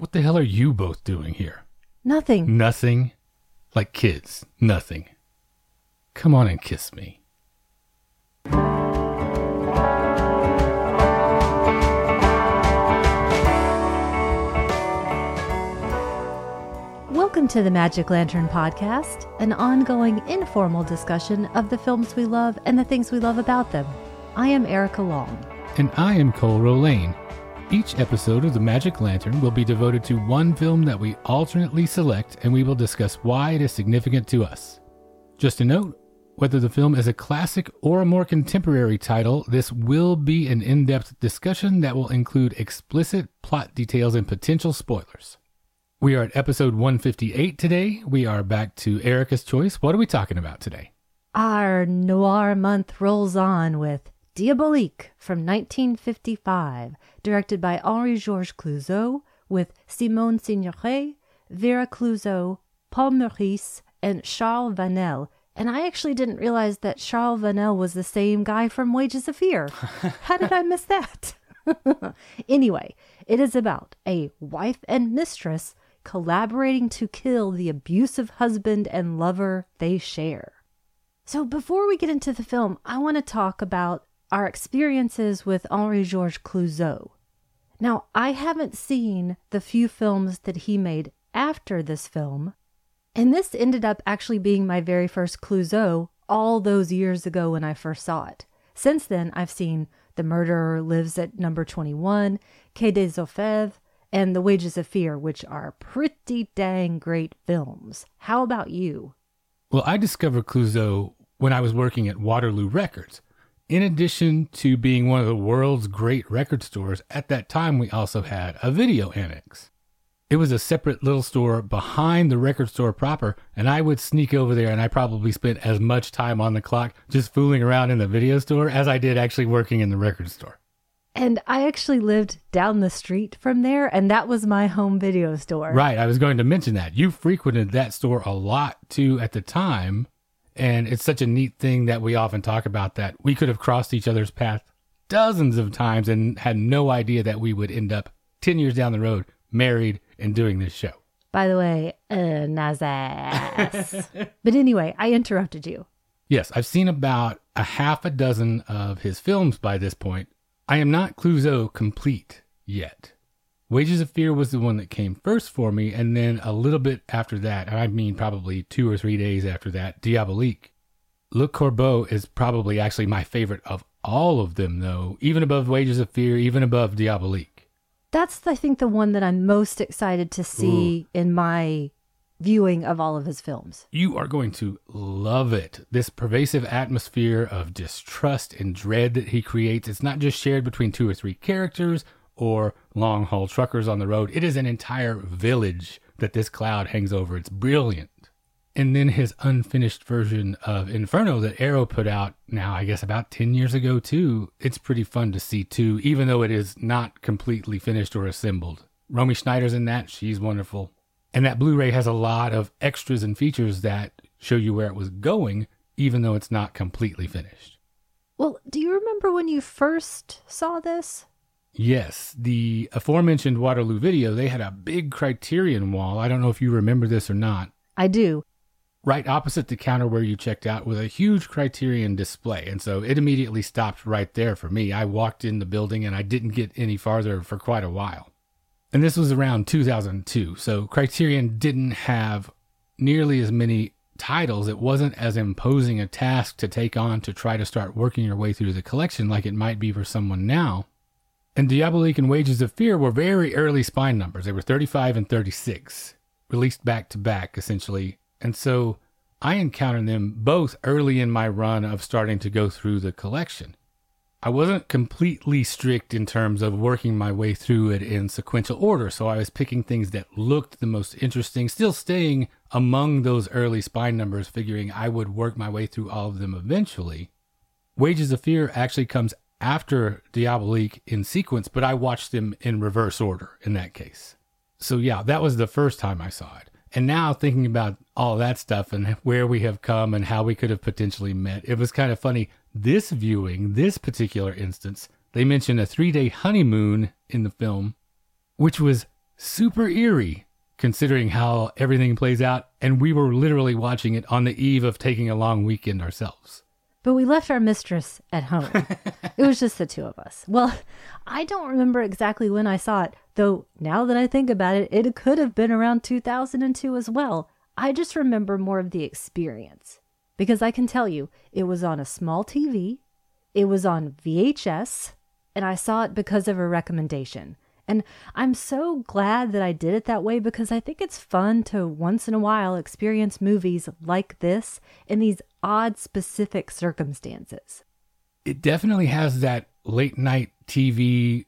What the hell are you both doing here? Nothing. Nothing? Like kids, nothing. Come on and kiss me. Welcome to the Magic Lantern Podcast, an ongoing informal discussion of the films we love and the things we love about them. I am Erica Long. And I am Cole Roulain. Each episode of the Magic Lantern will be devoted to one film that we alternately select, and we will discuss why it is significant to us. Just a note whether the film is a classic or a more contemporary title, this will be an in depth discussion that will include explicit plot details and potential spoilers. We are at episode 158 today. We are back to Erica's choice. What are we talking about today? Our noir month rolls on with Diabolique from 1955, directed by Henri Georges Clouzot, with Simone Signoret, Vera Clouzot, Paul Meurisse, and Charles Vanel. And I actually didn't realize that Charles Vanel was the same guy from Wages of Fear. How did I miss that? anyway, it is about a wife and mistress collaborating to kill the abusive husband and lover they share. So, before we get into the film, I want to talk about our experiences with Henri Georges Clouzot. Now, I haven't seen the few films that he made after this film, and this ended up actually being my very first Clouzot all those years ago when I first saw it. Since then, I've seen The Murderer Lives at Number 21, Quai des Orfèvres, and The Wages of Fear, which are pretty dang great films. How about you? Well, I discovered Clouzot when I was working at Waterloo Records. In addition to being one of the world's great record stores, at that time we also had a video annex. It was a separate little store behind the record store proper, and I would sneak over there and I probably spent as much time on the clock just fooling around in the video store as I did actually working in the record store. And I actually lived down the street from there, and that was my home video store. Right, I was going to mention that. You frequented that store a lot too at the time, and it's such a neat thing that we often talk about that we could have crossed each other's path dozens of times and had no idea that we would end up 10 years down the road married and doing this show. By the way, uh, Nazas. but anyway, I interrupted you. Yes, I've seen about a half a dozen of his films by this point. I am not Clouzot complete yet. Wages of Fear was the one that came first for me, and then a little bit after that, and I mean probably two or three days after that, Diabolique. Le Corbeau is probably actually my favorite of all of them, though, even above Wages of Fear, even above Diabolique. That's, I think, the one that I'm most excited to see in my viewing of all of his films. You are going to love it. This pervasive atmosphere of distrust and dread that he creates, it's not just shared between two or three characters or long haul truckers on the road. It is an entire village that this cloud hangs over. It's brilliant. And then his unfinished version of Inferno that Arrow put out now, I guess about 10 years ago, too. It's pretty fun to see, too, even though it is not completely finished or assembled. Romy Schneider's in that. She's wonderful. And that Blu ray has a lot of extras and features that show you where it was going, even though it's not completely finished. Well, do you remember when you first saw this? Yes, the aforementioned Waterloo video, they had a big criterion wall. I don't know if you remember this or not. I do. Right opposite the counter where you checked out with a huge criterion display. And so it immediately stopped right there for me. I walked in the building and I didn't get any farther for quite a while. And this was around 2002. So Criterion didn't have nearly as many titles. It wasn't as imposing a task to take on to try to start working your way through the collection like it might be for someone now. And Diabolique and Wages of Fear were very early spine numbers. They were 35 and 36, released back to back, essentially. And so I encountered them both early in my run of starting to go through the collection. I wasn't completely strict in terms of working my way through it in sequential order, so I was picking things that looked the most interesting, still staying among those early spine numbers, figuring I would work my way through all of them eventually. Wages of Fear actually comes after Diabolique in sequence, but I watched them in reverse order in that case. So yeah, that was the first time I saw it. And now thinking about all that stuff and where we have come and how we could have potentially met, it was kind of funny. This viewing, this particular instance, they mentioned a three day honeymoon in the film, which was super eerie considering how everything plays out. And we were literally watching it on the eve of taking a long weekend ourselves. But we left our mistress at home. it was just the two of us. Well, I don't remember exactly when I saw it, though now that I think about it, it could have been around 2002 as well. I just remember more of the experience because I can tell you it was on a small TV, it was on VHS, and I saw it because of a recommendation. And I'm so glad that I did it that way because I think it's fun to once in a while experience movies like this in these odd specific circumstances. It definitely has that late night TV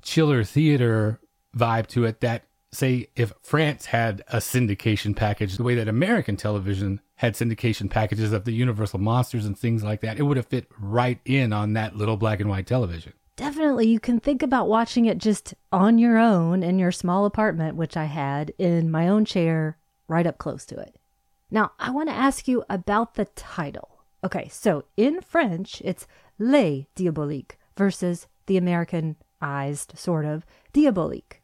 chiller theater vibe to it that say if France had a syndication package the way that American television had syndication packages of the Universal monsters and things like that, it would have fit right in on that little black and white television definitely you can think about watching it just on your own in your small apartment, which I had in my own chair right up close to it. Now, I want to ask you about the title. Okay, so in French, it's Les Diaboliques versus the Americanized sort of Diabolique.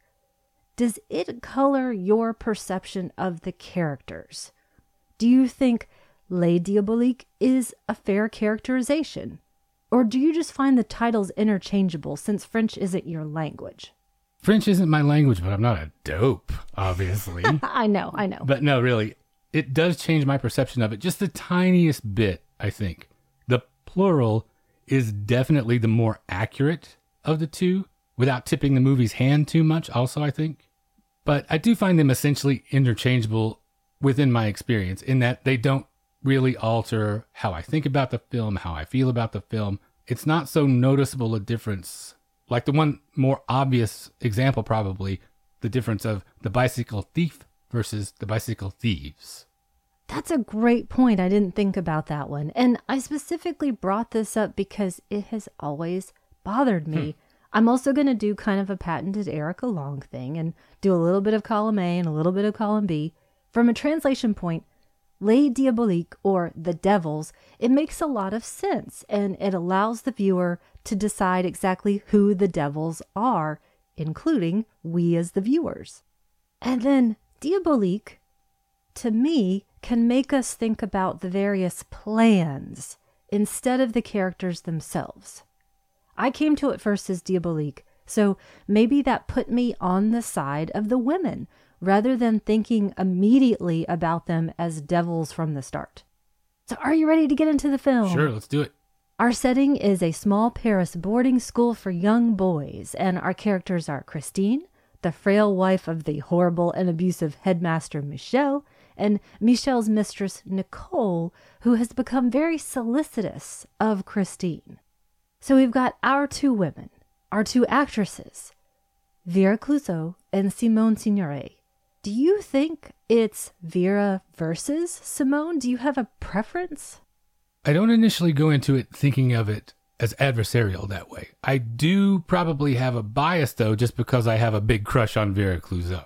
Does it color your perception of the characters? Do you think Les Diaboliques is a fair characterization? Or do you just find the titles interchangeable since French isn't your language? French isn't my language, but I'm not a dope, obviously. I know, I know. But no, really, it does change my perception of it just the tiniest bit, I think. The plural is definitely the more accurate of the two without tipping the movie's hand too much, also, I think. But I do find them essentially interchangeable within my experience in that they don't really alter how I think about the film, how I feel about the film. It's not so noticeable a difference. Like the one more obvious example, probably the difference of the bicycle thief versus the bicycle thieves. That's a great point. I didn't think about that one. And I specifically brought this up because it has always bothered me. Hmm. I'm also going to do kind of a patented Erica Long thing and do a little bit of column A and a little bit of column B. From a translation point, Les Diaboliques, or The Devils, it makes a lot of sense and it allows the viewer to decide exactly who the devils are, including we as the viewers. And then Diabolique, to me, can make us think about the various plans instead of the characters themselves. I came to it first as Diabolique, so maybe that put me on the side of the women rather than thinking immediately about them as devils from the start. So, are you ready to get into the film? Sure, let's do it. Our setting is a small Paris boarding school for young boys, and our characters are Christine, the frail wife of the horrible and abusive headmaster Michel, and Michel's mistress Nicole, who has become very solicitous of Christine. So we've got our two women, our two actresses, Vera Clouzot and Simone Signoret. Do you think it's Vera versus Simone? Do you have a preference? I don't initially go into it thinking of it as adversarial that way. I do probably have a bias though, just because I have a big crush on Vera Clouzot.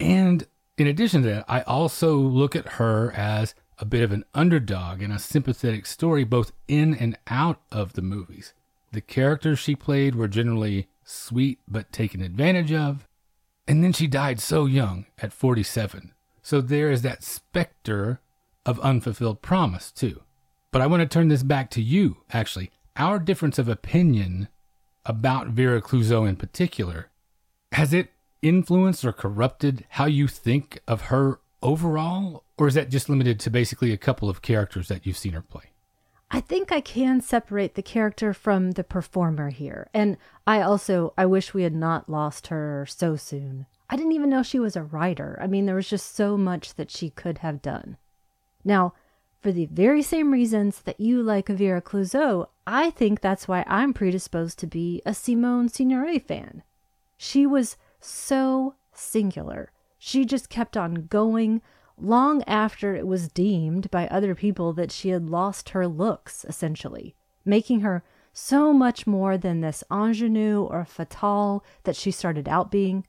And in addition to that, I also look at her as a bit of an underdog in a sympathetic story, both in and out of the movies. The characters she played were generally sweet but taken advantage of, and then she died so young at 47. So there is that specter of unfulfilled promise, too. But I want to turn this back to you, actually. Our difference of opinion about Vera Clouzot in particular, has it influenced or corrupted how you think of her overall? Or is that just limited to basically a couple of characters that you've seen her play? I think I can separate the character from the performer here. And I also I wish we had not lost her so soon. I didn't even know she was a writer. I mean, there was just so much that she could have done. Now, for the very same reasons that you like Vera Clouzot, I think that's why I'm predisposed to be a Simone Signoret fan. She was so singular. She just kept on going, long after it was deemed by other people that she had lost her looks, essentially, making her so much more than this ingenue or fatale that she started out being.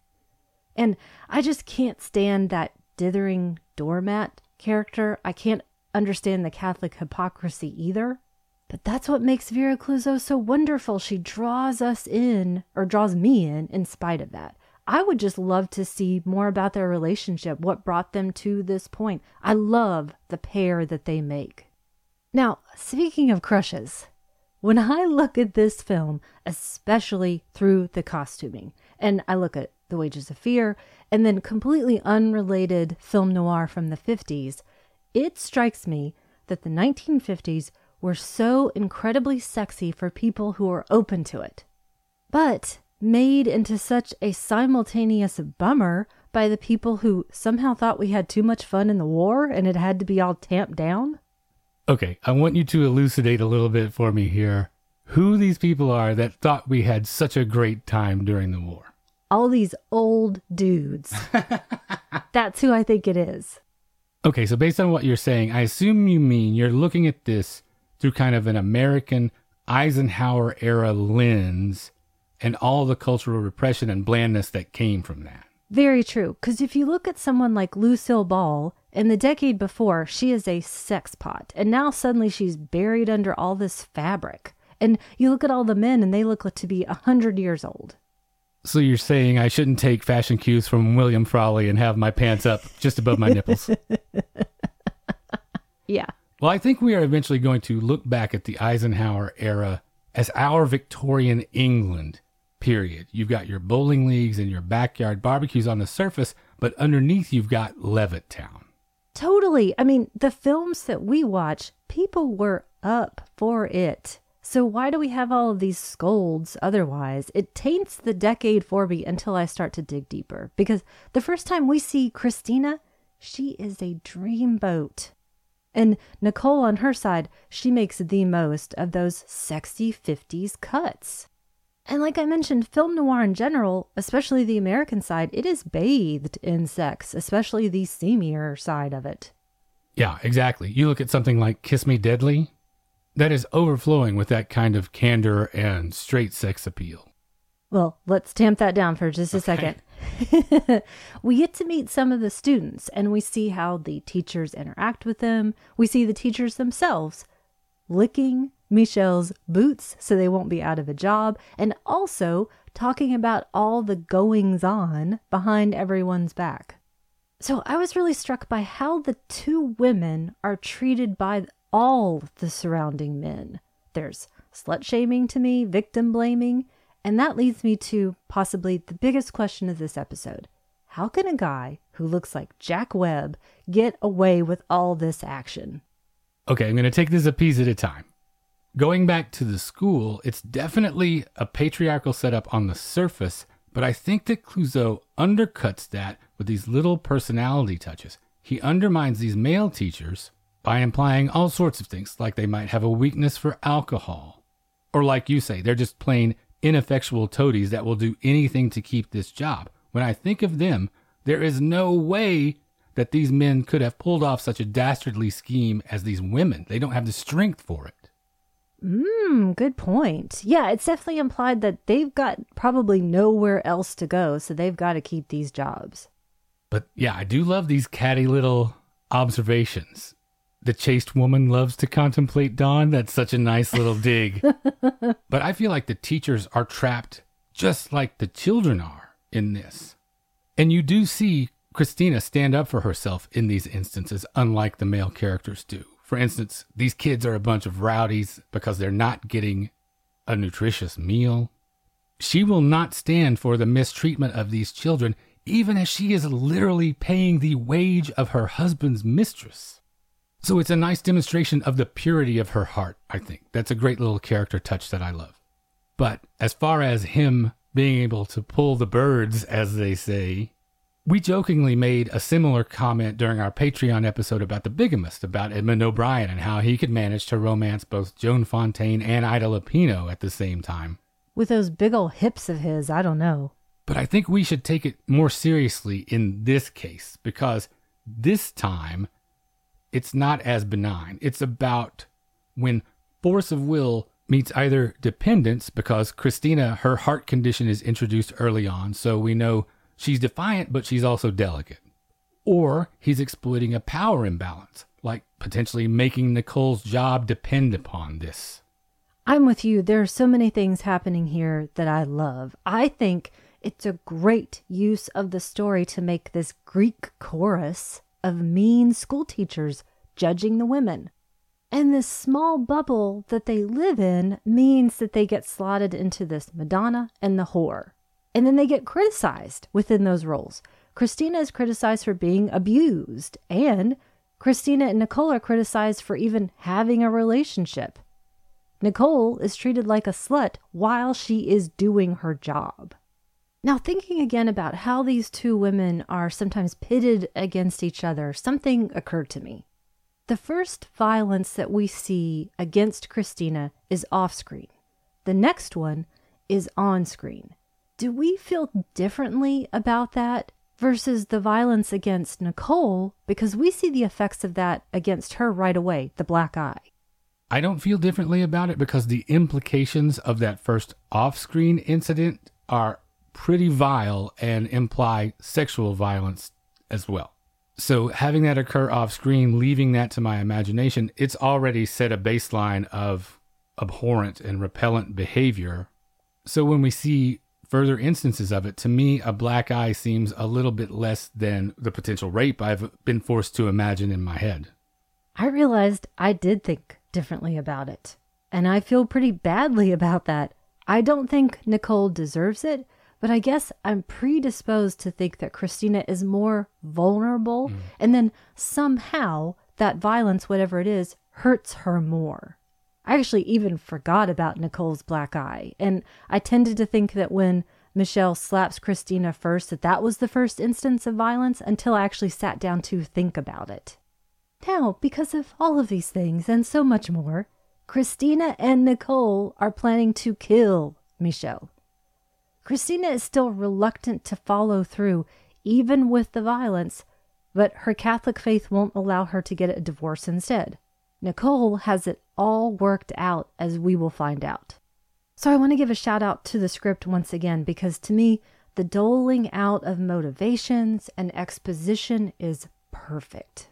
And I just can't stand that dithering doormat character. I can't understand the Catholic hypocrisy either. But that's what makes Vera Clouzot so wonderful. She draws us in, or draws me in, in spite of that. I would just love to see more about their relationship, what brought them to this point. I love the pair that they make. Now, speaking of crushes, when I look at this film, especially through the costuming, and I look at The Wages of Fear and then completely unrelated film noir from the 50s, it strikes me that the 1950s were so incredibly sexy for people who were open to it. But made into such a simultaneous bummer by the people who somehow thought we had too much fun in the war and it had to be all tamped down? Okay, I want you to elucidate a little bit for me here who these people are that thought we had such a great time during the war. All these old dudes. That's who I think it is. Okay, so based on what you're saying, I assume you mean you're looking at this through kind of an American Eisenhower era lens and all the cultural repression and blandness that came from that. Very true. Because if you look at someone like Lucille Ball, in the decade before, she is a sex pot. And now suddenly she's buried under all this fabric. And you look at all the men and they look to be a 100 years old. So you're saying I shouldn't take fashion cues from William Frawley and have my pants up just above my nipples? yeah. Well, I think we are eventually going to look back at the Eisenhower era as our Victorian England period. You've got your bowling leagues and your backyard barbecues on the surface, but underneath you've got Levittown. Totally. I mean, the films that we watch, people were up for it. So why do we have all of these scolds otherwise? It taints the decade for me until I start to dig deeper. Because the first time we see Christina, she is a dreamboat. And Nicole on her side, she makes the most of those sexy 50s cuts. And like I mentioned, film noir in general, especially the American side, it is bathed in sex, especially the seamier side of it. Yeah, exactly. You look at something like Kiss Me Deadly, that is overflowing with that kind of candor and straight sex appeal. Well, let's tamp that down for just a okay. second. we get to meet some of the students and we see how the teachers interact with them. We see the teachers themselves licking Michel's boots so they won't be out of a job, and also talking about all the goings on behind everyone's back. So I was really struck by how the two women are treated by all the surrounding men. There's slut shaming to me, victim blaming, and that leads me to possibly the biggest question of this episode. How can a guy who looks like Jack Webb get away with all this action? Okay, I'm going to take this a piece at a time. Going back to the school, it's definitely a patriarchal setup on the surface, but I think that Clouzot undercuts that with these little personality touches. He undermines these male teachers by implying all sorts of things, like they might have a weakness for alcohol. Or, like you say, they're just plain ineffectual toadies that will do anything to keep this job. When I think of them, there is no way that these men could have pulled off such a dastardly scheme as these women. They don't have the strength for it. Mm, good point. Yeah, it's definitely implied that they've got probably nowhere else to go, so they've got to keep these jobs. But yeah, I do love these catty little observations. The chaste woman loves to contemplate dawn. That's such a nice little dig. but I feel like the teachers are trapped just like the children are in this. And you do see Christina stand up for herself in these instances, unlike the male characters do. For instance, these kids are a bunch of rowdies because they're not getting a nutritious meal. She will not stand for the mistreatment of these children, even as she is literally paying the wage of her husband's mistress. So it's a nice demonstration of the purity of her heart, I think. That's a great little character touch that I love. But as far as him being able to pull the birds, as they say, we jokingly made a similar comment during our Patreon episode about The Bigamist, about Edmund O'Brien and how he could manage to romance both Joan Fontaine and Ida Lupino at the same time. With those big old hips of his, I don't know. But I think we should take it more seriously in this case because this time it's not as benign. It's about when force of will meets either dependence because Christina, her heart condition is introduced early on, so we know She's defiant, but she's also delicate. Or he's exploiting a power imbalance, like potentially making Nicole's job depend upon this. I'm with you. There are so many things happening here that I love. I think it's a great use of the story to make this Greek chorus of mean school teachers judging the women. And this small bubble that they live in means that they get slotted into this Madonna and the whore. And then they get criticized within those roles. Christina is criticized for being abused, and Christina and Nicole are criticized for even having a relationship. Nicole is treated like a slut while she is doing her job. Now, thinking again about how these two women are sometimes pitted against each other, something occurred to me. The first violence that we see against Christina is off screen. The next one is on screen. Do we feel differently about that versus the violence against Nicole because we see the effects of that against her right away, the black eye? I don't feel differently about it because the implications of that first off screen incident are pretty vile and imply sexual violence as well. So, having that occur off screen, leaving that to my imagination, it's already set a baseline of abhorrent and repellent behavior. So, when we see further instances of it, to me, a black eye seems a little bit less than the potential rape I've been forced to imagine in my head. I realized I did think differently about it. And I feel pretty badly about that. I don't think Nicole deserves it, but I guess I'm predisposed to think that Christina is more vulnerable, mm. and then somehow that violence, whatever it is, hurts her more. I actually even forgot about Nicole's black eye, and I tended to think that when Michel slaps Christina first, that that was the first instance of violence until I actually sat down to think about it. Now, because of all of these things and so much more, Christina and Nicole are planning to kill Michel. Christina is still reluctant to follow through, even with the violence, but her Catholic faith won't allow her to get a divorce instead. Nicole has it all worked out, as we will find out. So I want to give a shout out to the script once again because to me, the doling out of motivations and exposition is perfect.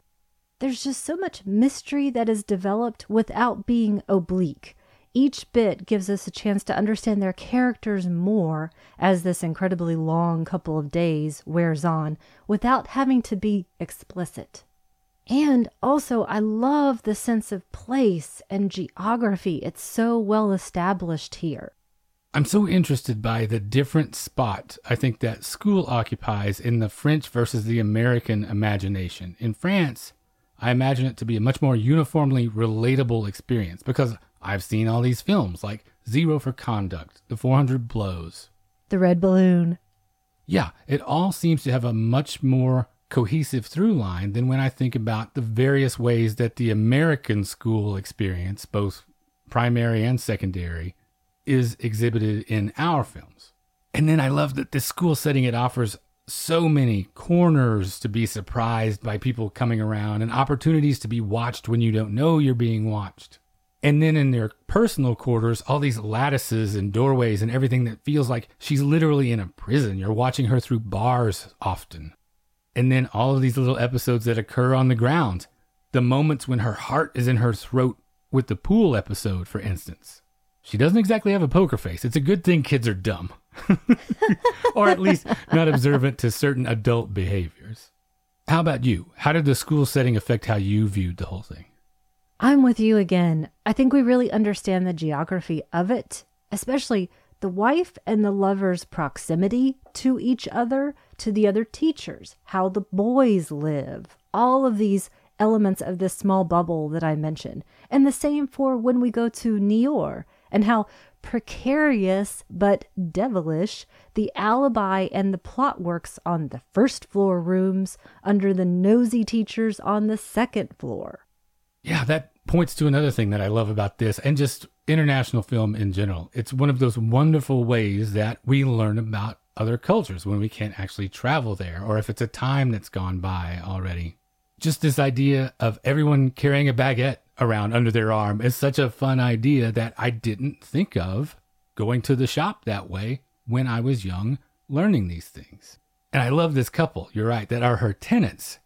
There's just so much mystery that is developed without being oblique. Each bit gives us a chance to understand their characters more as this incredibly long couple of days wears on without having to be explicit. And also, I love the sense of place and geography. It's so well established here. I'm so interested by the different spot I think that school occupies in the French versus the American imagination. In France, I imagine it to be a much more uniformly relatable experience because I've seen all these films like Zero for Conduct, The 400 Blows, The Red Balloon. Yeah, it all seems to have a much more cohesive through line than when I think about the various ways that the American school experience, both primary and secondary, is exhibited in our films. And then I love that this school setting it offers so many corners to be surprised by people coming around and opportunities to be watched when you don't know you're being watched. And then in their personal quarters, all these lattices and doorways and everything that feels like she's literally in a prison. You're watching her through bars often. And then all of these little episodes that occur on the ground. The moments when her heart is in her throat with the pool episode, for instance. She doesn't exactly have a poker face. It's a good thing kids are dumb. or at least not observant to certain adult behaviors. How about you? How did the school setting affect how you viewed the whole thing? I'm with you again. I think we really understand the geography of it, especially the wife and the lover's proximity to each other, to the other teachers, how the boys live, all of these elements of this small bubble that I mentioned. And the same for when we go to Niort and how precarious but devilish the alibi and the plot works on the first floor rooms under the nosy teachers on the second floor. Yeah, that points to another thing that I love about this and just international film in general. It's one of those wonderful ways that we learn about other cultures when we can't actually travel there or if it's a time that's gone by already. Just this idea of everyone carrying a baguette around under their arm is such a fun idea that I didn't think of going to the shop that way when I was young learning these things. And I love this couple, you're right, that are her tenants.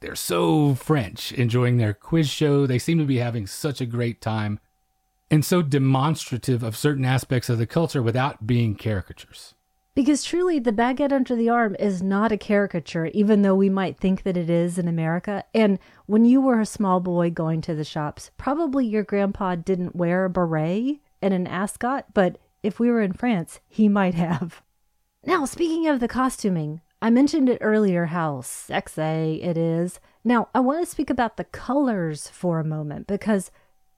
They're so French, enjoying their quiz show. They seem to be having such a great time and so demonstrative of certain aspects of the culture without being caricatures. Because truly, the baguette under the arm is not a caricature, even though we might think that it is in America. And when you were a small boy going to the shops, probably your grandpa didn't wear a beret and an ascot, but if we were in France, he might have. Now, speaking of the costuming, I mentioned it earlier how sexy it is. Now, I want to speak about the colors for a moment because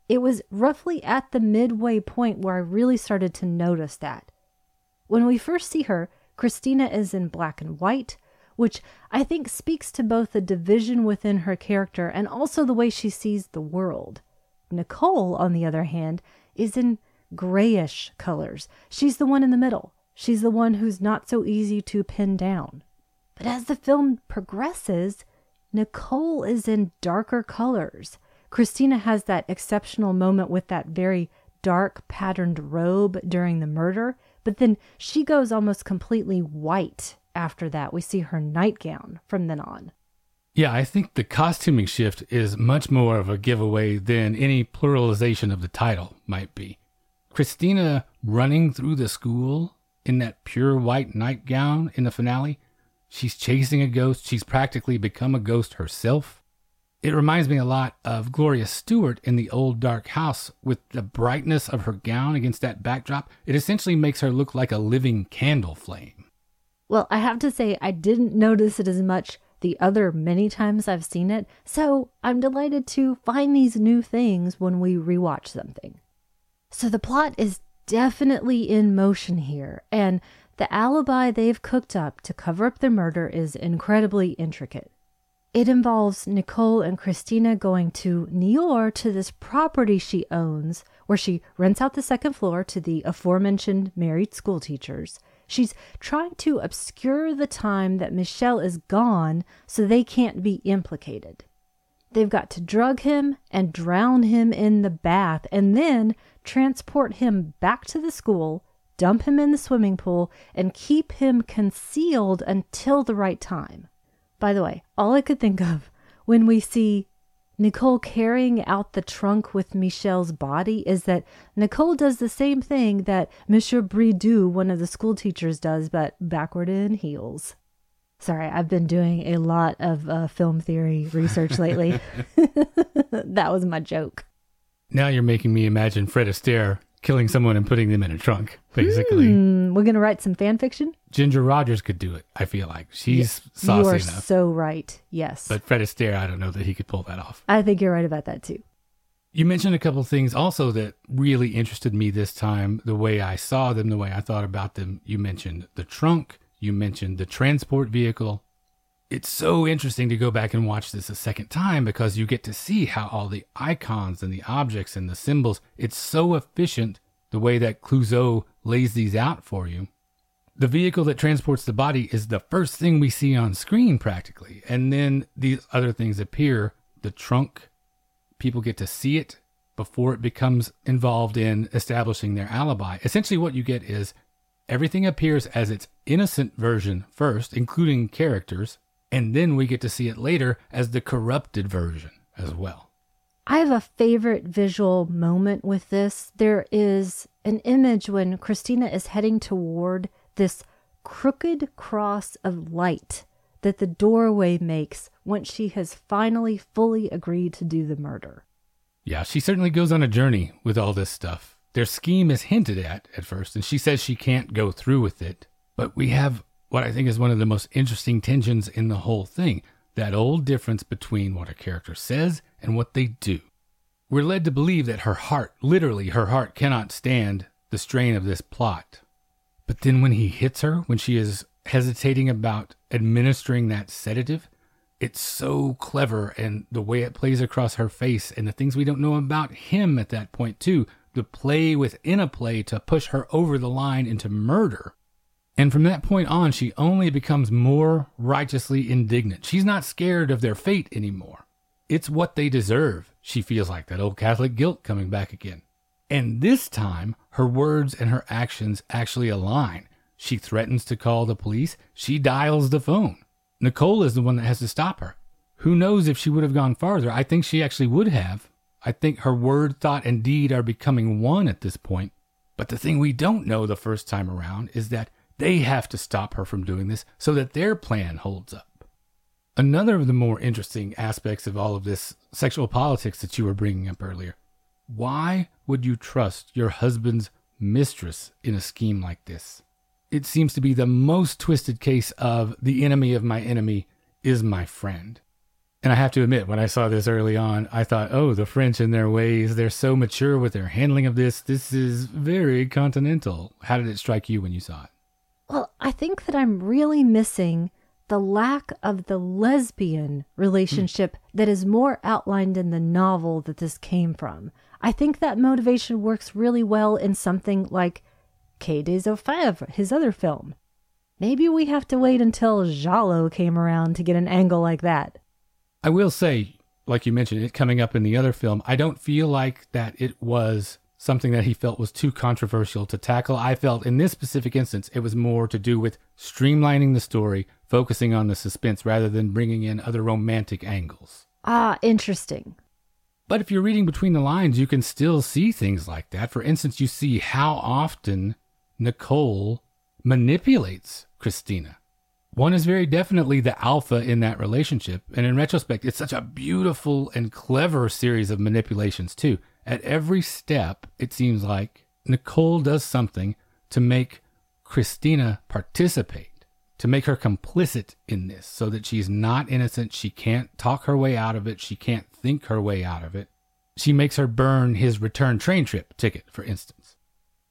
it was roughly at the midway point where I really started to notice that. When we first see her, Christina is in black and white, which I think speaks to both the division within her character and also the way she sees the world. Nicole, on the other hand, is in grayish colors. She's the one in the middle. She's the one who's not so easy to pin down. But as the film progresses, Nicole is in darker colors. Christina has that exceptional moment with that very dark patterned robe during the murder, but then she goes almost completely white after that. We see her nightgown from then on. Yeah, I think the costuming shift is much more of a giveaway than any pluralization of the title might be. Christina running through the school in that pure white nightgown in the finale, she's chasing a ghost. She's practically become a ghost herself. It reminds me a lot of Gloria Stuart in the old dark house with the brightness of her gown against that backdrop. It essentially makes her look like a living candle flame. Well, I have to say, I didn't notice it as much the other many times I've seen it, so I'm delighted to find these new things when we rewatch something. So the plot is definitely in motion here, and the alibi they've cooked up to cover up the murder is incredibly intricate. It involves Nicole and Christina going to Niort to this property she owns, where she rents out the second floor to the aforementioned married school teachers. She's trying to obscure the time that Michel is gone so they can't be implicated. They've got to drug him and drown him in the bath and then transport him back to the school, dump him in the swimming pool, and keep him concealed until the right time. By the way, all I could think of when we see Nicole carrying out the trunk with Michel's body is that Nicole does the same thing that Monsieur Bridoux, one of the school teachers, does, but backward in heels. Sorry, I've been doing a lot of uh, film theory research lately. that was my joke. Now you're making me imagine Fred Astaire killing someone and putting them in a trunk, basically. Mm, we're going to write some fan fiction? Ginger Rogers could do it, I feel like. She's you saucy are enough. so right. Yes. But Fred Astaire, I don't know that he could pull that off. I think you're right about that too. You mentioned a couple things also that really interested me this time, the way I saw them, the way I thought about them. You mentioned the trunk, you mentioned the transport vehicle. It's so interesting to go back and watch this a second time because you get to see how all the icons and the objects and the symbols, it's so efficient the way that Clouzot lays these out for you. The vehicle that transports the body is the first thing we see on screen practically. And then these other things appear. The trunk, people get to see it before it becomes involved in establishing their alibi. Essentially, what you get is everything appears as its innocent version first, including characters, and then we get to see it later as the corrupted version as well. I have a favorite visual moment with this. There is an image when Christina is heading toward this crooked cross of light that the doorway makes once she has finally fully agreed to do the murder. Yeah, she certainly goes on a journey with all this stuff. Their scheme is hinted at at first, and she says she can't go through with it. But we have what I think is one of the most interesting tensions in the whole thing that old difference between what a character says and what they do. We're led to believe that her heart, literally her heart, cannot stand the strain of this plot. But then when he hits her, when she is hesitating about administering that sedative, it's so clever and the way it plays across her face and the things we don't know about him at that point, too. The play within a play to push her over the line into murder. And from that point on, she only becomes more righteously indignant. She's not scared of their fate anymore. It's what they deserve. She feels like that old Catholic guilt coming back again. And this time, her words and her actions actually align. She threatens to call the police. She dials the phone. Nicole is the one that has to stop her. Who knows if she would have gone farther? I think she actually would have. I think her word, thought, and deed are becoming one at this point. But the thing we don't know the first time around is that They have to stop her from doing this so that their plan holds up. Another of the more interesting aspects of all of this sexual politics that you were bringing up earlier. Why would you trust your husband's mistress in a scheme like this? It seems to be the most twisted case of the enemy of my enemy is my friend. And I have to admit, when I saw this early on, I thought, oh, the French in their ways, they're so mature with their handling of this. This is very continental. How did it strike you when you saw it? Well, I think that I'm really missing the lack of the lesbian relationship mm. that is more outlined in the novel that this came from. I think that motivation works really well in something like Quai des Orfèvres, his other film. Maybe we have to wait until Giallo came around to get an angle like that. I will say, like you mentioned, it coming up in the other film, I don't feel like that it was something that he felt was too controversial to tackle. I felt in this specific instance, it was more to do with streamlining the story, focusing on the suspense rather than bringing in other romantic angles. Ah, interesting. But if you're reading between the lines, you can still see things like that. For instance, you see how often Nicole manipulates Christina. One is very definitely the alpha in that relationship. And in retrospect, it's such a beautiful and clever series of manipulations, too. At every step, it seems like Nicole does something to make Christina participate, to make her complicit in this so that she's not innocent. She can't talk her way out of it. She can't think her way out of it. She makes her burn his return train trip ticket, for instance.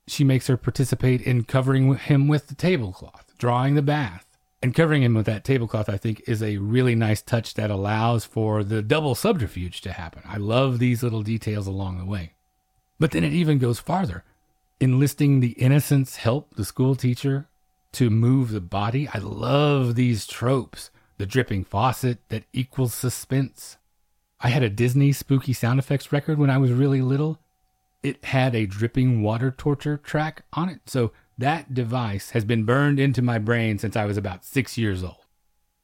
She makes her participate in covering him with the tablecloth, drawing the bath, and covering him with that tablecloth, I think, is a really nice touch that allows for the double subterfuge to happen. I love these little details along the way. But then it even goes farther. Enlisting the innocence help the school teacher to move the body. I love these tropes. The dripping faucet that equals suspense. I had a Disney spooky sound effects record when I was really little. It had a dripping water torture track on it. So that device has been burned into my brain since I was about six years old.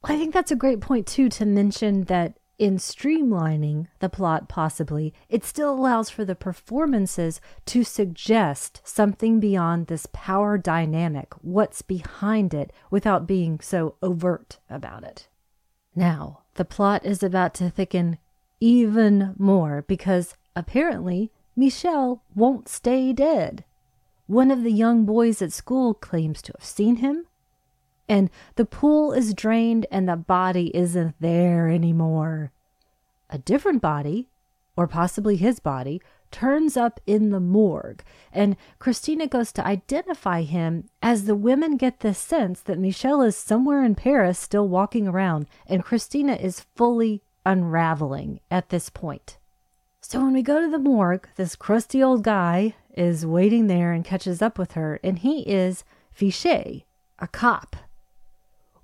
I think that's a great point, too, to mention that in streamlining the plot, possibly, it still allows for the performances to suggest something beyond this power dynamic, what's behind it, without being so overt about it. Now, the plot is about to thicken even more because apparently Michel won't stay dead. One of the young boys at school claims to have seen him. And the pool is drained and the body isn't there anymore. A different body, or possibly his body, turns up in the morgue, and Christina goes to identify him as the women get the sense that Michel is somewhere in Paris still walking around, and Christina is fully unraveling at this point. So when we go to the morgue, this crusty old guy is waiting there and catches up with her, and he is Fichet, a cop.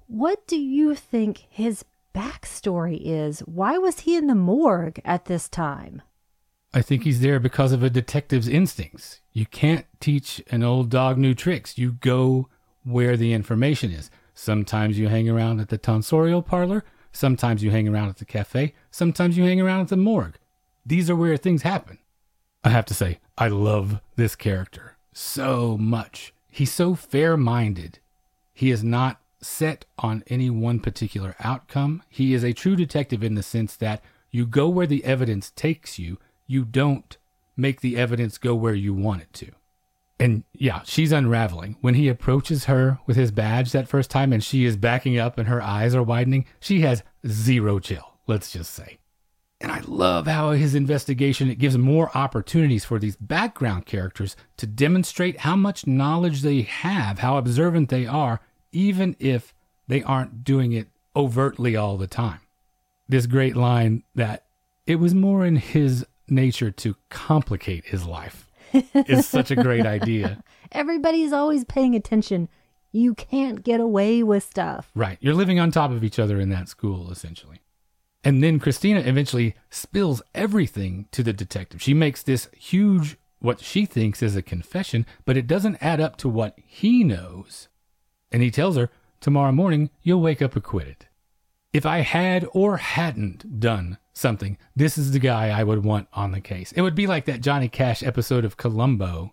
What do you think his backstory is? Why was he in the morgue at this time? I think he's there because of a detective's instincts. You can't teach an old dog new tricks. You go where the information is. Sometimes you hang around at the tonsorial parlor. Sometimes you hang around at the cafe. Sometimes you hang around at the morgue. These are where things happen. I have to say, I love this character so much. He's so fair minded. He is not set on any one particular outcome. He is a true detective in the sense that you go where the evidence takes you, you don't make the evidence go where you want it to. And yeah, she's unraveling. When he approaches her with his badge that first time and she is backing up and her eyes are widening, she has zero chill, let's just say. And I love how his investigation it gives more opportunities for these background characters to demonstrate how much knowledge they have, how observant they are, even if they aren't doing it overtly all the time. This great line that it was more in his nature to complicate his life is such a great idea. Everybody's always paying attention. You can't get away with stuff. Right. You're living on top of each other in that school, essentially. And then Christina eventually spills everything to the detective. She makes this huge, what she thinks is a confession, but it doesn't add up to what he knows. And he tells her, Tomorrow morning, you'll wake up acquitted. If I had or hadn't done something, this is the guy I would want on the case. It would be like that Johnny Cash episode of Columbo,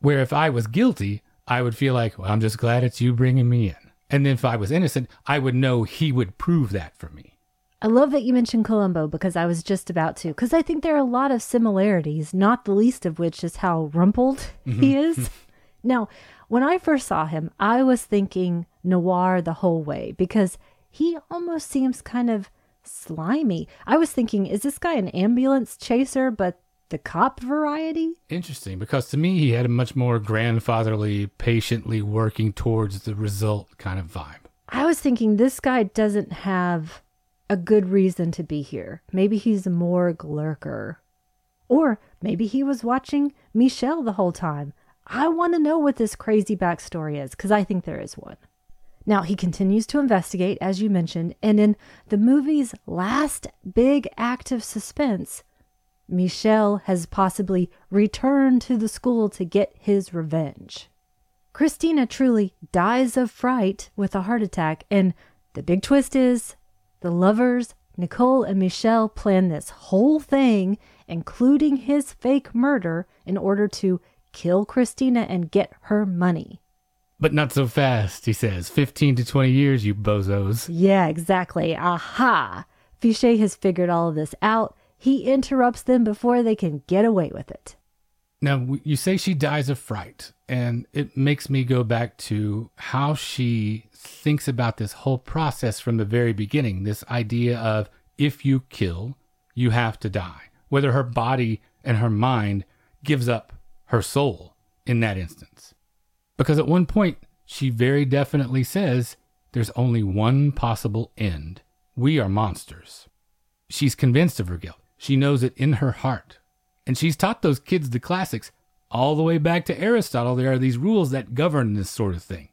where if I was guilty, I would feel like, well, I'm just glad it's you bringing me in. And then if I was innocent, I would know he would prove that for me. I love that you mentioned Columbo because I was just about to. Because I think there are a lot of similarities, not the least of which is how rumpled he mm-hmm. is. now, when I first saw him, I was thinking noir the whole way because he almost seems kind of slimy. I was thinking, is this guy an ambulance chaser, but the cop variety? Interesting, because to me, he had a much more grandfatherly, patiently working towards the result kind of vibe. I was thinking this guy doesn't have a good reason to be here. Maybe he's a morgue lurker. Or maybe he was watching Michel the whole time. I want to know what this crazy backstory is because I think there is one. Now, he continues to investigate, as you mentioned, and in the movie's last big act of suspense, Michel has possibly returned to the school to get his revenge. Christina truly dies of fright with a heart attack, and the big twist is the lovers, Nicole and Michel, plan this whole thing, including his fake murder, in order to kill Christina and get her money. But not so fast, he says. 15 to 20 years, you bozos. Yeah, exactly. Aha! Fichet has figured all of this out. He interrupts them before they can get away with it. Now, you say she dies of fright, and it makes me go back to how she thinks about this whole process from the very beginning. This idea of if you kill, you have to die. Whether her body and her mind gives up her soul in that instance. Because at one point, she very definitely says there's only one possible end. We are monsters. She's convinced of her guilt. She knows it in her heart. And she's taught those kids the classics all the way back to Aristotle. There are these rules that govern this sort of thing.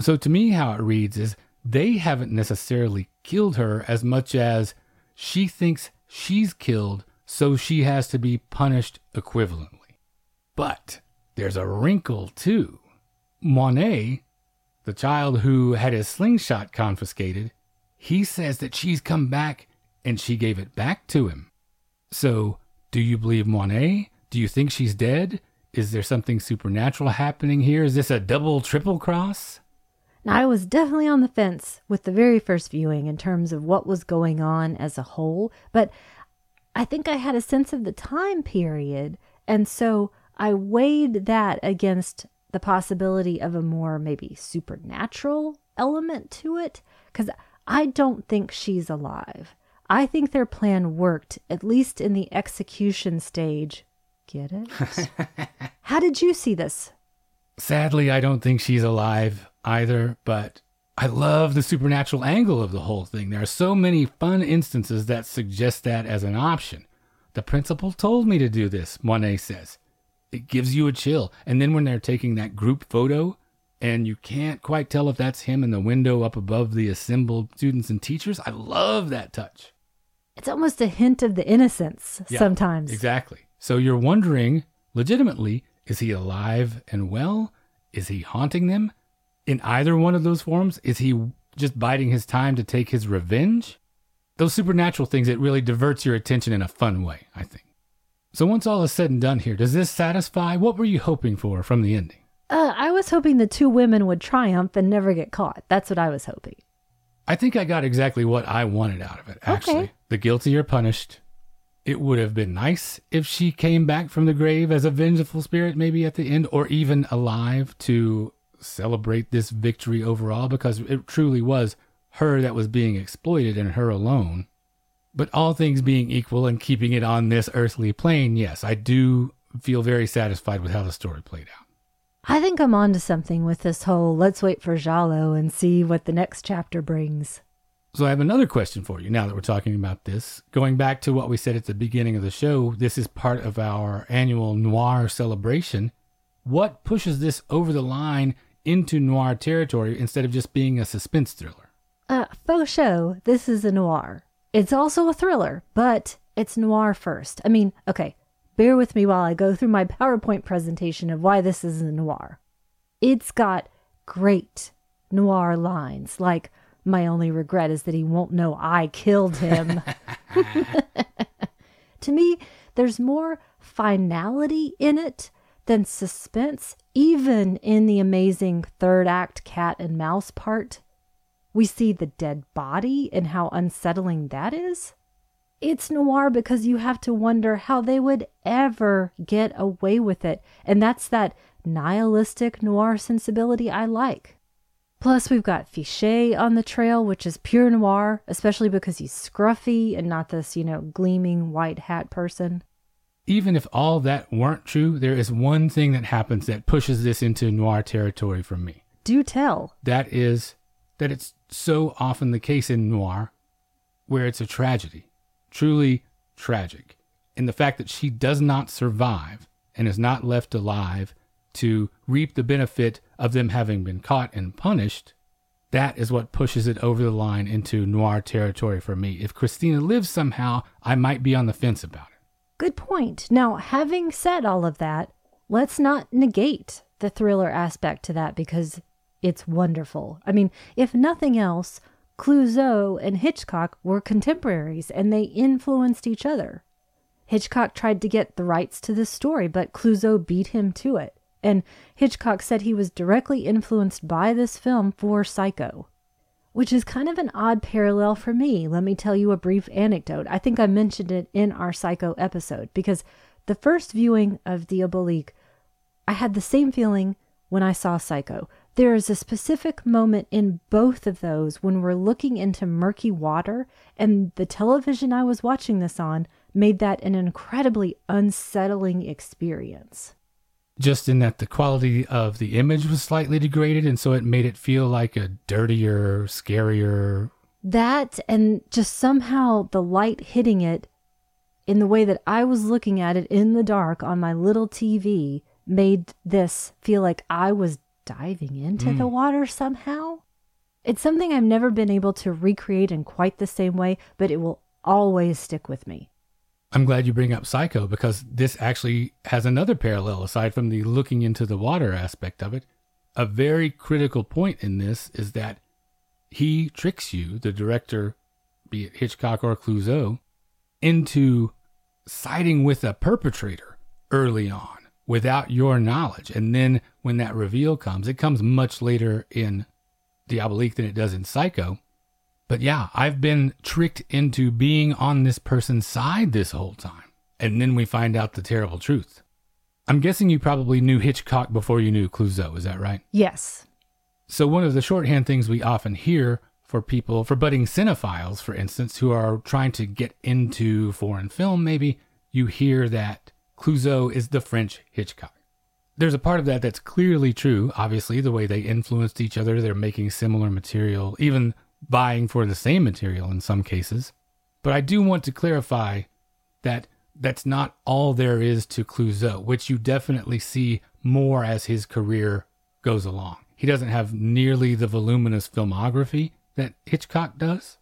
So to me, how it reads is they haven't necessarily killed her as much as she thinks she's killed, so she has to be punished equivalently. But there's a wrinkle too. Moinet, the child who had his slingshot confiscated, he says that she's come back and she gave it back to him. So, do you believe Moinet? Do you think she's dead? Is there something supernatural happening here? Is this a double, triple cross? Now, I was definitely on the fence with the very first viewing in terms of what was going on as a whole, but I think I had a sense of the time period, and so I weighed that against the possibility of a more maybe supernatural element to it, because I don't think she's alive. I think their plan worked, at least in the execution stage. Get it? How did you see this? Sadly, I don't think she's alive either, but I love the supernatural angle of the whole thing. There are so many fun instances that suggest that as an option. The principal told me to do this, Moinet says. It gives you a chill. And then when they're taking that group photo, and you can't quite tell if that's him in the window up above the assembled students and teachers, I love that touch. It's almost a hint of the innocence Yeah, sometimes. Exactly. So you're wondering, legitimately, is he alive and well? Is he haunting them? In either one of those forms, is he just biding his time to take his revenge? Those supernatural things, it really diverts your attention in a fun way, I think. So once all is said and done here, does this satisfy? What were you hoping for from the ending? Uh, I was hoping the two women would triumph and never get caught. That's what I was hoping. I think I got exactly what I wanted out of it, actually. Okay. The guilty are punished. It would have been nice if she came back from the grave as a vengeful spirit, maybe at the end, or even alive to celebrate this victory overall, because it truly was her that was being exploited and her alone. But all things being equal and keeping it on this earthly plane, yes, I do feel very satisfied with how the story played out. I think I'm onto something with this whole let's wait for Jalo and see what the next chapter brings. So I have another question for you now that we're talking about this. Going back to what we said at the beginning of the show, this is part of our annual noir celebration. What pushes this over the line into noir territory instead of just being a suspense thriller? Uh, faux show, this is a noir. It's also a thriller, but it's noir first. I mean, okay, bear with me while I go through my PowerPoint presentation of why this is a noir. It's got great noir lines, like, my only regret is that he won't know I killed him. to me, there's more finality in it than suspense, even in the amazing third act cat and mouse part. We see the dead body and how unsettling that is. It's noir because you have to wonder how they would ever get away with it. And that's that nihilistic noir sensibility I like. Plus, we've got Fichet on the trail, which is pure noir, especially because he's scruffy and not this, you know, gleaming white hat person. Even if all that weren't true, there is one thing that happens that pushes this into noir territory for me. Do tell. That is that it's so often the case in noir where it's a tragedy, truly tragic. And the fact that she does not survive and is not left alive to reap the benefit of them having been caught and punished, that is what pushes it over the line into noir territory for me. If Christina lives somehow, I might be on the fence about it. Good point. Now, having said all of that, let's not negate the thriller aspect to that because it's wonderful. I mean, if nothing else, Clouzot and Hitchcock were contemporaries and they influenced each other. Hitchcock tried to get the rights to this story, but Clouzot beat him to it. And Hitchcock said he was directly influenced by this film for Psycho, which is kind of an odd parallel for me. Let me tell you a brief anecdote. I think I mentioned it in our Psycho episode because the first viewing of Diabolique, I had the same feeling when I saw Psycho. There is a specific moment in both of those when we're looking into murky water, and the television I was watching this on made that an incredibly unsettling experience. Just in that the quality of the image was slightly degraded, and so it made it feel like a dirtier, scarier. That, and just somehow the light hitting it in the way that I was looking at it in the dark on my little TV made this feel like I was diving into mm. the water somehow. It's something I've never been able to recreate in quite the same way, but it will always stick with me. I'm glad you bring up Psycho because this actually has another parallel aside from the looking into the water aspect of it. A very critical point in this is that he tricks you, the director, be it Hitchcock or Clouzot, into siding with a perpetrator early on without your knowledge. And then when that reveal comes, it comes much later in Diabolique than it does in Psycho. But yeah, I've been tricked into being on this person's side this whole time. And then we find out the terrible truth. I'm guessing you probably knew Hitchcock before you knew Clouzot, is that right? Yes. So, one of the shorthand things we often hear for people, for budding cinephiles, for instance, who are trying to get into foreign film, maybe you hear that Clouzot is the French Hitchcock. There's a part of that that's clearly true. Obviously, the way they influenced each other, they're making similar material, even buying for the same material in some cases. But I do want to clarify that that's not all there is to Clouzot, which you definitely see more as his career goes along. He doesn't have nearly the voluminous filmography that Hitchcock does,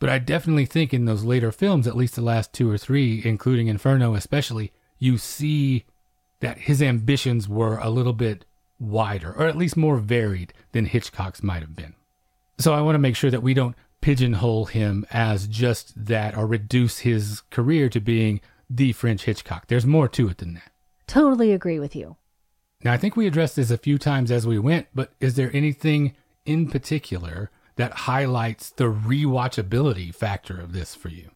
but I definitely think in those later films, at least the last two or three, including Inferno especially, you see that his ambitions were a little bit wider, or at least more varied than Hitchcock's might have been. So I want to make sure that we don't pigeonhole him as just that or reduce his career to being the French Hitchcock. There's more to it than that. Totally agree with you. Now, I think we addressed this a few times as we went, but is there anything in particular that highlights the rewatchability factor of this for you?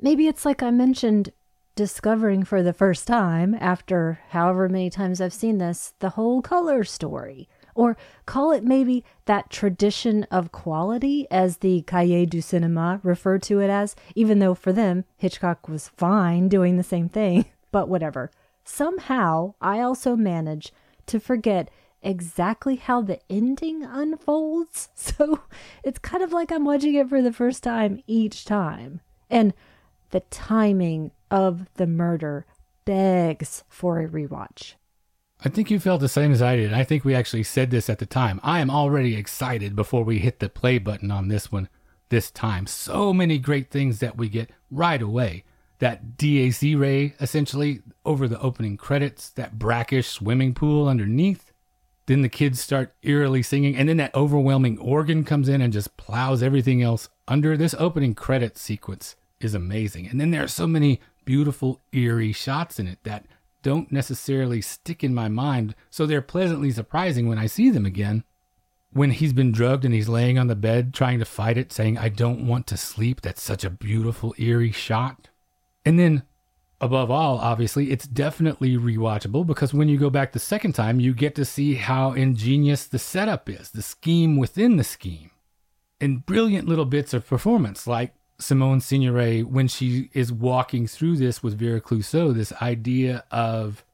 Maybe it's like I mentioned discovering for the first time, after however many times I've seen this, the whole color story. Or call it maybe that tradition of quality, as the Cahiers du Cinema referred to it as, even though for them, Hitchcock was fine doing the same thing, but whatever. Somehow, I also manage to forget exactly how the ending unfolds. So it's kind of like I'm watching it for the first time each time. And the timing of the murder begs for a rewatch. I think you felt the same as I did. I think we actually said this at the time. I am already excited before we hit the play button on this one this time. So many great things that we get right away. That DAC ray, essentially, over the opening credits, that brackish swimming pool underneath. Then the kids start eerily singing, and then that overwhelming organ comes in and just plows everything else under. This opening credit sequence is amazing. And then there are so many beautiful, eerie shots in it that don't necessarily stick in my mind, so they're pleasantly surprising when I see them again. When he's been drugged and he's laying on the bed trying to fight it, saying, I don't want to sleep, that's such a beautiful, eerie shot. And then, above all, obviously, it's definitely rewatchable because when you go back the second time, you get to see how ingenious the setup is, the scheme within the scheme. And brilliant little bits of performance, like Simone Signoret when she is walking through this with Vera Clouzot, this idea of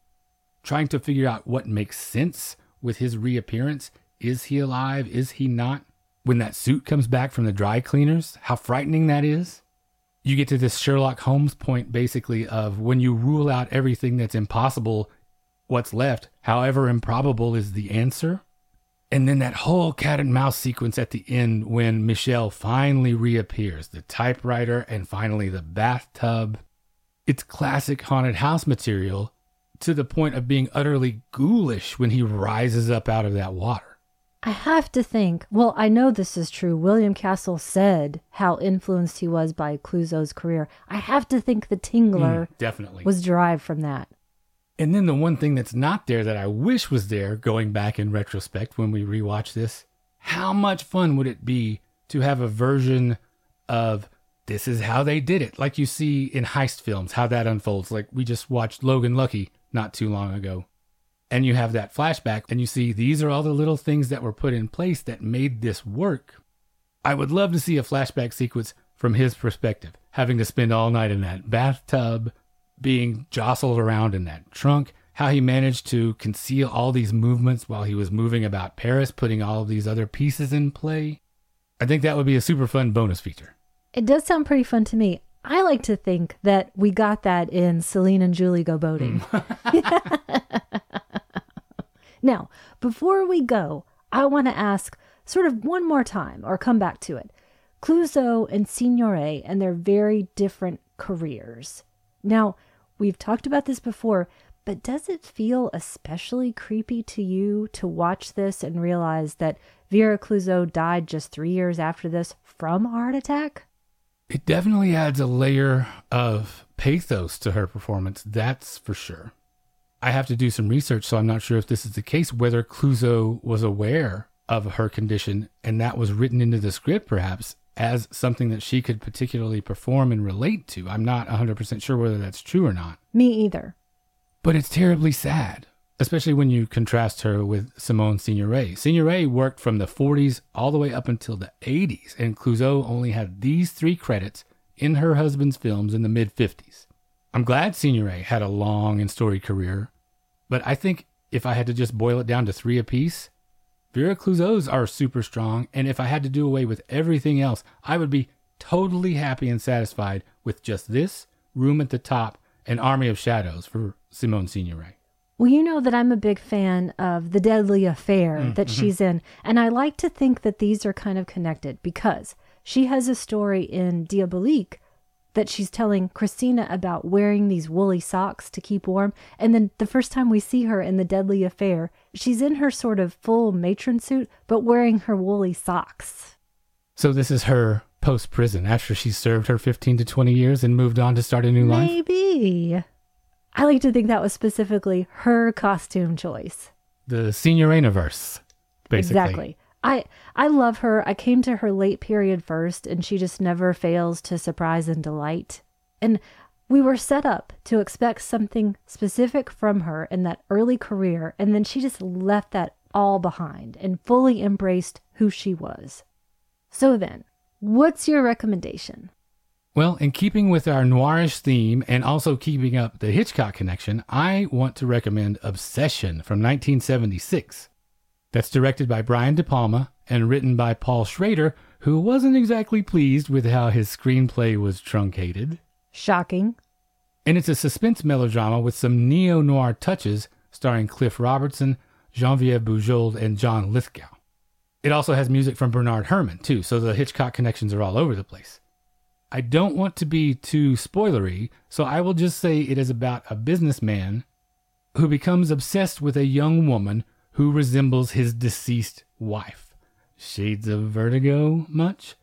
trying to figure out what makes sense with his reappearance. Is he alive? Is he not? When that suit comes back from the dry cleaners, how frightening that is. You get to this Sherlock Holmes point basically of when you rule out everything that's impossible, what's left, however improbable, is the answer. And then that whole cat and mouse sequence at the end when Michel finally reappears the typewriter and finally the bathtub. It's classic haunted house material to the point of being utterly ghoulish when he rises up out of that water. I have to think, well, I know this is true. William Castle said how influenced he was by Clouzot's career. I have to think the Tingler Mm, definitely. was derived from that. And then the one thing that's not there that I wish was there going back in retrospect when we rewatch this, how much fun would it be to have a version of this is how they did it, like you see in heist films, how that unfolds. Like we just watched Logan Lucky not too long ago. And you have that flashback and you see these are all the little things that were put in place that made this work. I would love to see a flashback sequence from his perspective, having to spend all night in that bathtub, being jostled around in that trunk, how he managed to conceal all these movements while he was moving about Paris, putting all of these other pieces in play. I think that would be a super fun bonus feature. It does sound pretty fun to me. I like to think that we got that in Celine and Julie Go Boating. Hmm. now, before we go, I want to ask sort of one more time or come back to it. Clouzot and Signoret and their very different careers. Now, we've talked about this before, but does it feel especially creepy to you to watch this and realize that Vera Clouzot died just three years after this from a heart attack? It definitely adds a layer of pathos to her performance, that's for sure. I have to do some research, so I'm not sure if this is the case, whether Clouzot was aware of her condition and that was written into the script, perhaps, as something that she could particularly perform and relate to. I'm not 100% sure whether that's true or not. Me either. But it's terribly sad, especially when you contrast her with Simone Signoret. Signoret worked from the 40s all the way up until the 80s, and Clouzot only had these three credits in her husband's films in the mid 50s. I'm glad Signoret had a long and storied career, but I think if I had to just boil it down to three apiece, Vera Clouzot's are super strong, and if I had to do away with everything else, I would be totally happy and satisfied with just this, Room at the Top, and Army of Shadows for Simone Signoret. Well, you know that I'm a big fan of The Deadly Affair mm, that mm-hmm. she's in, and I like to think that these are kind of connected because she has a story in Diabolique that she's telling Christina about wearing these woolly socks to keep warm. And then the first time we see her in The Deadly Affair, she's in her sort of full matron suit, but wearing her woolly socks. So this is her post prison after she served her 15 to 20 years and moved on to start a new life. Maybe. I like to think that was specifically her costume choice. The Signorinaverse, basically. Exactly. I I love her. I came to her late period first and she just never fails to surprise and delight. And we were set up to expect something specific from her in that early career and then she just left that all behind and fully embraced who she was. So then, what's your recommendation? Well, in keeping with our noirish theme and also keeping up the Hitchcock connection, I want to recommend Obsession from 1976. That's directed by Brian De Palma and written by Paul Schrader, who wasn't exactly pleased with how his screenplay was truncated. Shocking. And it's a suspense melodrama with some neo noir touches starring Cliff Robertson, Genevieve Bujold, and John Lithgow. It also has music from Bernard Herrmann, too, so the Hitchcock connections are all over the place. I don't want to be too spoilery, so I will just say it is about a businessman who becomes obsessed with a young woman who resembles his deceased wife. Shades of Vertigo, much?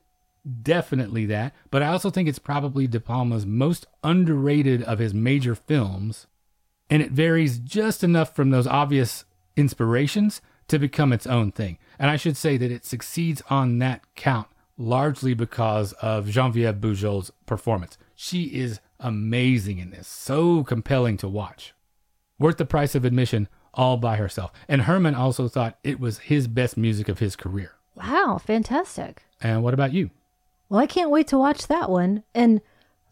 Definitely that, but I also think it's probably De Palma's most underrated of his major films. and it varies just enough from those obvious inspirations to become its own thing. And I should say that it succeeds on that count largely because of Genevieve Bujold's performance. She is amazing in this, so compelling to watch. Worth the price of admission all by herself. And Herrmann also thought it was his best music of his career. Wow, fantastic. And what about you? Well, I can't wait to watch that one. And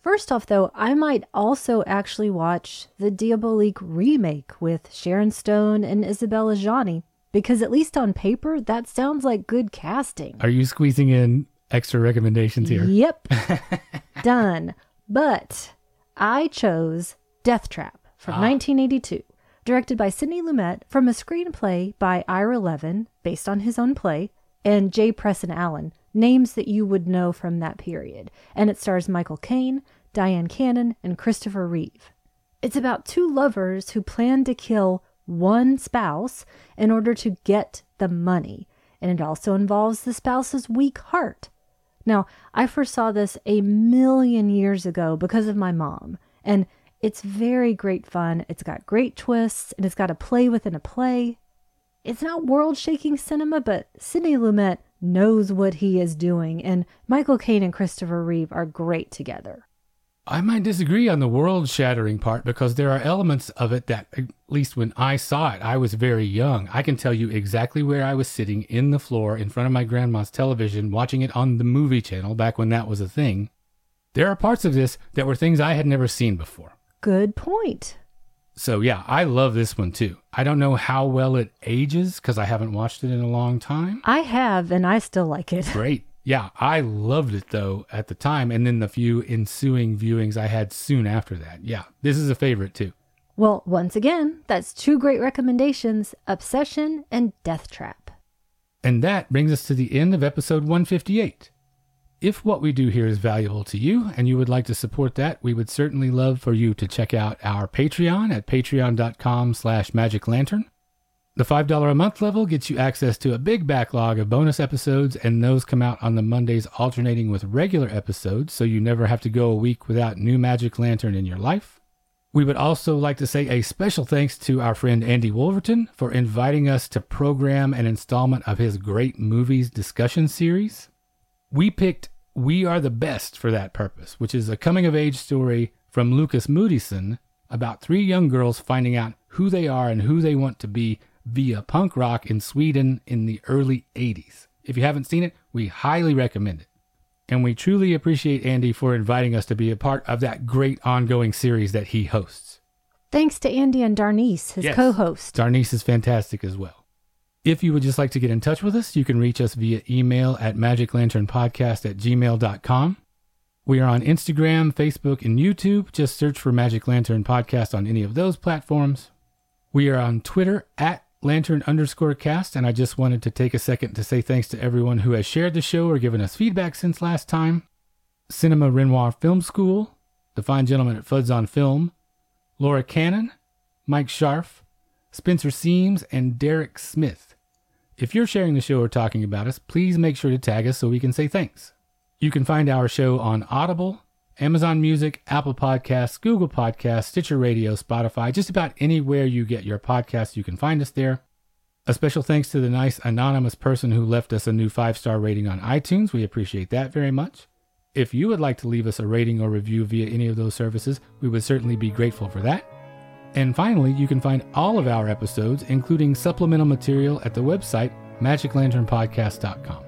first off, though, I might also actually watch the Diabolique remake with Sharon Stone and Isabella Adjani because, at least on paper, that sounds like good casting. Are you squeezing in extra recommendations here? Yep. Done. But I chose Death Trap from Ah. 1982, directed by Sidney Lumet from a screenplay by Ira Levin, based on his own play, and Jay Presson Allen, names that you would know from that period. And it stars Michael Caine, Dyan Cannon, and Christopher Reeve. It's about two lovers who plan to kill one spouse in order to get the money. And it also involves the spouse's weak heart. Now, I first saw this a million years ago because of my mom, and it's very great fun. It's got great twists, and it's got a play within a play. It's not world shaking cinema, but Sidney Lumet knows what he is doing, and Michael Caine and Christopher Reeve are great together. I might disagree on the world shattering part because there are elements of it that, at least when I saw it, I was very young. I can tell you exactly where I was sitting in the floor in front of my grandma's television, watching it on the movie channel back when that was a thing. There are parts of this that were things I had never seen before. Good point. So, yeah, I love this one too. I don't know how well it ages because I haven't watched it in a long time. I have, and I still like it. Great. Yeah, I loved it though at the time, and then the few ensuing viewings I had soon after that. Yeah, this is a favorite too. Well, once again, that's two great recommendations Obsession and Death Trap. And that brings us to the end of episode 158. If what we do here is valuable to you and you would like to support that, we would certainly love for you to check out our Patreon at patreon.com slash magic lantern. The $5 a month level gets you access to a big backlog of bonus episodes, and those come out on the Mondays alternating with regular episodes, so you never have to go a week without new Magic Lantern in your life. We would also like to say a special thanks to our friend Andy Wolverton for inviting us to program an installment of his Great Movies discussion series. We picked We Are the Best for that purpose, which is a coming of age story from Lukas Moodysson about three young girls finding out who they are and who they want to be via punk rock in Sweden in the early 80s. If you haven't seen it, we highly recommend it. And we truly appreciate Andy for inviting us to be a part of that great ongoing series that he hosts. Thanks to Andy and Darnice, his Yes. co host. Darnice is fantastic as well. If you would just like to get in touch with us, you can reach us via email at magiclanternpodcast at gmail.com. We are on Instagram, Facebook, and YouTube. Just search for Magic Lantern Podcast on any of those platforms. We are on Twitter at lantern underscore cast, and I just wanted to take a second to say thanks to everyone who has shared the show or given us feedback since last time. Cinema Renoir Film School, the fine gentleman at Fuds on Film, Laura Cannon, Mike Scharf, Spencer Seams, and Derek Smith. If you're sharing the show or talking about us, please make sure to tag us so we can say thanks. You can find our show on Audible, Amazon Music, Apple Podcasts, Google Podcasts, Stitcher Radio, Spotify, just about anywhere you get your podcasts, you can find us there. A special thanks to the nice anonymous person who left us a new five star rating on iTunes. We appreciate that very much. If you would like to leave us a rating or review via any of those services, we would certainly be grateful for that. And finally, you can find all of our episodes, including supplemental material, at the website magiclanternpodcast.com.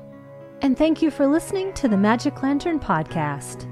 And thank you for listening to the Magic Lantern Podcast.